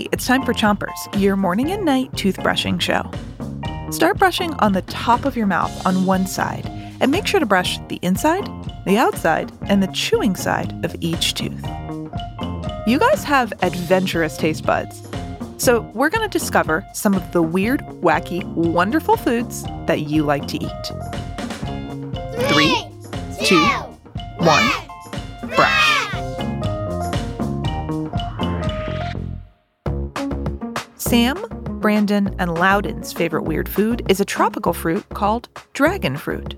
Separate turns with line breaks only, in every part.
Hey, it's time for Chompers, your morning and night toothbrushing show. Start brushing on the top of your mouth on one side, and make sure to brush the inside, the outside, and the chewing side of each tooth. You guys have adventurous taste buds. So, we're going to discover some of the weird, wacky, wonderful foods that you like to eat. Three, two, one, Sam, Brandon, and Loudon's favorite weird food is a tropical fruit called dragon fruit.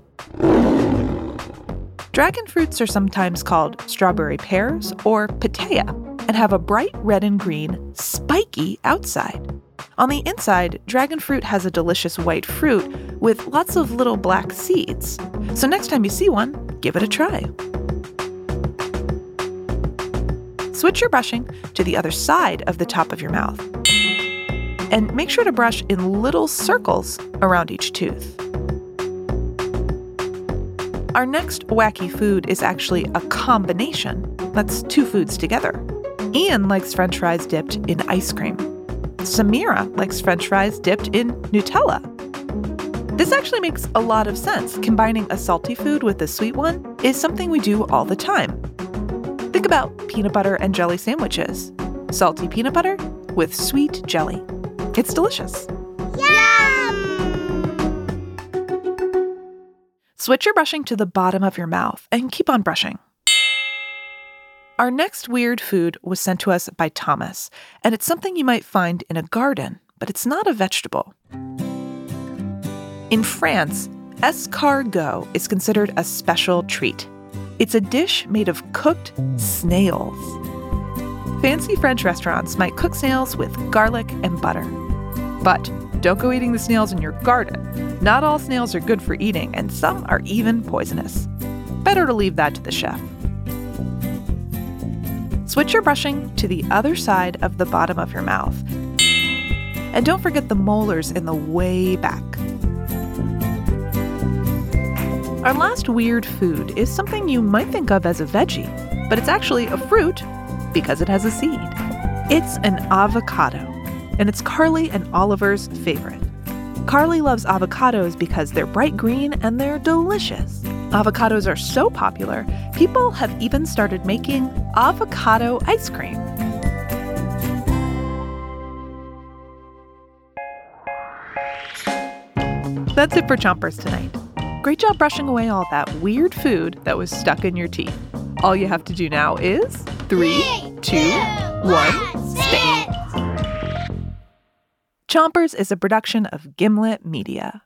Dragon fruits are sometimes called strawberry pears or pitaya and have a bright red and green, spiky outside. On the inside, dragon fruit has a delicious white fruit with lots of little black seeds. So next time you see one, give it a try. Switch your brushing to the other side of the top of your mouth and make sure to brush in little circles around each tooth. Our next wacky food is actually a combination. That's two foods together. Ian likes french fries dipped in ice cream. Samira likes french fries dipped in Nutella. This actually makes a lot of sense. Combining a salty food with a sweet one is something we do all the time. Think about peanut butter and jelly sandwiches. Salty peanut butter with sweet jelly. It's delicious.
Yum!
Switch your brushing to the bottom of your mouth and keep on brushing. Our next weird food was sent to us by Thomas, and it's something you might find in a garden, but it's not a vegetable. In France, escargot is considered a special treat. It's a dish made of cooked snails. Fancy French restaurants might cook snails with garlic and butter. But don't go eating the snails in your garden. Not all snails are good for eating, and some are even poisonous. Better to leave that to the chef. Switch your brushing to the other side of the bottom of your mouth. And don't forget the molars in the way back. Our last weird food is something you might think of as a veggie, but it's actually a fruit because it has a seed. It's an avocado, and it's Carly and Oliver's favorite. Carly loves avocados because they're bright green and they're delicious. Avocados are so popular, people have even started making avocado ice cream. That's it for Chompers tonight. Great job brushing away all that weird food that was stuck in your teeth. All you have to do now is three, two, one, spit. Chompers is a production of Gimlet Media.